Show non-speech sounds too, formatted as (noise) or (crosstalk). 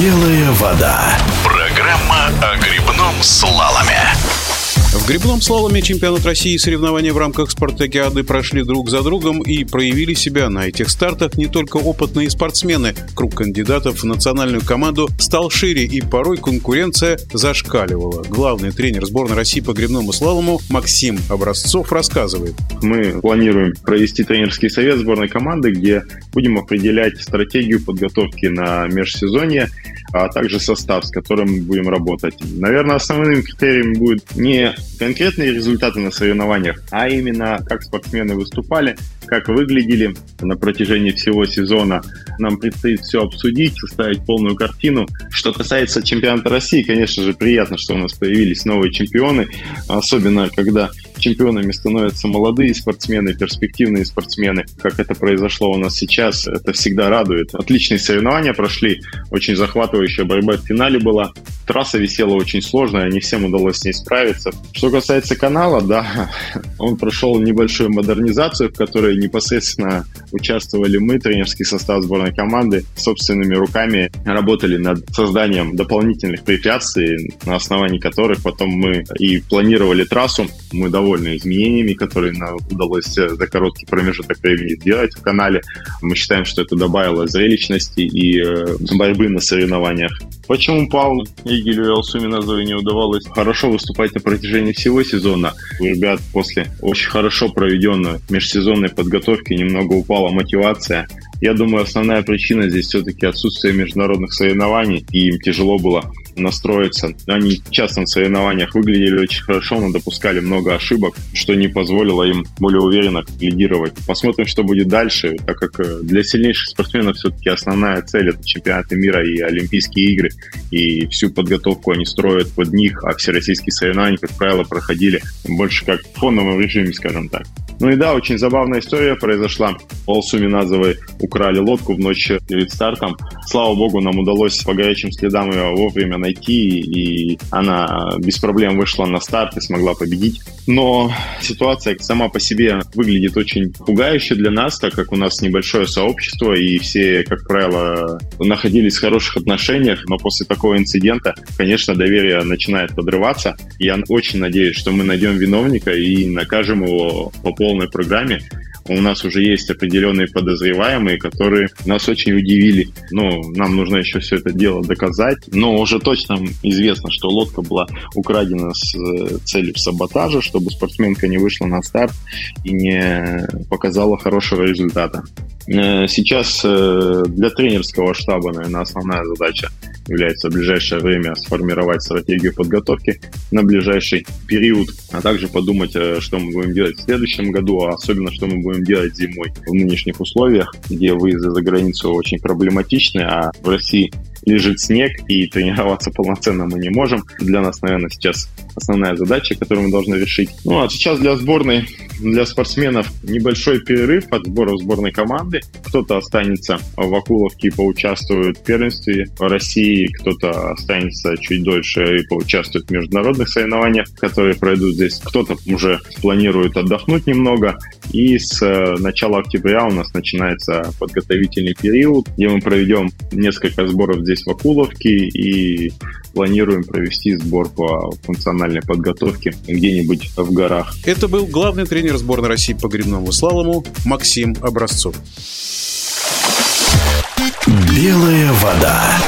Белая вода. Программа о грибном слаломе. В грибном слаломе чемпионат России соревнования в рамках спартакиады прошли друг за другом и проявили себя на этих стартах не только опытные спортсмены. Круг кандидатов в национальную команду стал шире и порой конкуренция зашкаливала. Главный тренер сборной России по грибному слалому Максим Образцов рассказывает. Мы планируем провести тренерский совет сборной команды, где будем определять стратегию подготовки на межсезонье а также состав, с которым мы будем работать. Наверное, основным критерием будет не конкретные результаты на соревнованиях, а именно как спортсмены выступали, как выглядели на протяжении всего сезона. Нам предстоит все обсудить, составить полную картину. Что касается чемпионата России, конечно же, приятно, что у нас появились новые чемпионы, особенно когда чемпионами становятся молодые спортсмены, перспективные спортсмены, как это произошло у нас сейчас, это всегда радует. Отличные соревнования прошли, очень захватывающая борьба в финале была. Трасса висела очень сложная, не всем удалось с ней справиться. Что касается канала, да, (laughs) он прошел небольшую модернизацию, в которой непосредственно участвовали мы, тренерский состав сборной команды, собственными руками работали над созданием дополнительных препятствий, на основании которых потом мы и планировали трассу. Мы довольны изменениями, которые нам удалось за короткий промежуток времени сделать в канале. Мы считаем, что это добавило зрелищности и э, борьбы на соревнованиях. Почему Павлу Игелю и Алсуминазову не удавалось хорошо выступать на протяжении всего сезона? У ребят после очень хорошо проведенной межсезонной подготовки немного упала мотивация. Я думаю, основная причина здесь все-таки отсутствие международных соревнований, и им тяжело было настроиться. Они часто на соревнованиях выглядели очень хорошо, но допускали много ошибок, что не позволило им более уверенно лидировать. Посмотрим, что будет дальше, так как э, для сильнейших спортсменов все-таки основная цель это чемпионаты мира и Олимпийские игры, и всю подготовку они строят под них, а всероссийские соревнования, как правило, проходили больше как в фоновом режиме, скажем так. Ну и да, очень забавная история произошла. Пол Суминазовой украли лодку в ночь перед стартом. Слава богу, нам удалось по горячим следам ее вовремя найти, и она без проблем вышла на старт и смогла победить. Но ситуация сама по себе выглядит очень пугающе для нас, так как у нас небольшое сообщество, и все, как правило, находились в хороших отношениях, но после такого инцидента, конечно, доверие начинает подрываться. Я очень надеюсь, что мы найдем виновника и накажем его по полной программе у нас уже есть определенные подозреваемые, которые нас очень удивили. Ну, нам нужно еще все это дело доказать. Но уже точно известно, что лодка была украдена с э, целью саботажа, чтобы спортсменка не вышла на старт и не показала хорошего результата. Э, сейчас э, для тренерского штаба, наверное, основная задача является в ближайшее время сформировать стратегию подготовки на ближайший период, а также подумать, что мы будем делать в следующем году, а особенно, что мы будем делать зимой в нынешних условиях, где выезды за границу очень проблематичны, а в России лежит снег, и (laughs) тренироваться полноценно мы не можем. Для нас, наверное, сейчас основная задача, которую мы должны решить. Ну, а сейчас для сборной, для спортсменов небольшой перерыв от сбора сборной команды. Кто-то останется в Акуловке и поучаствует в первенстве России, кто-то останется чуть дольше и поучаствует в международных соревнованиях, которые пройдут здесь. Кто-то уже планирует отдохнуть немного. И с э, начала октября у нас начинается подготовительный период, где мы проведем несколько сборов здесь в Акуловке и планируем провести сбор по функциональной подготовке где-нибудь в горах. Это был главный тренер сборной России по грибному слалому Максим Образцов. Белая вода.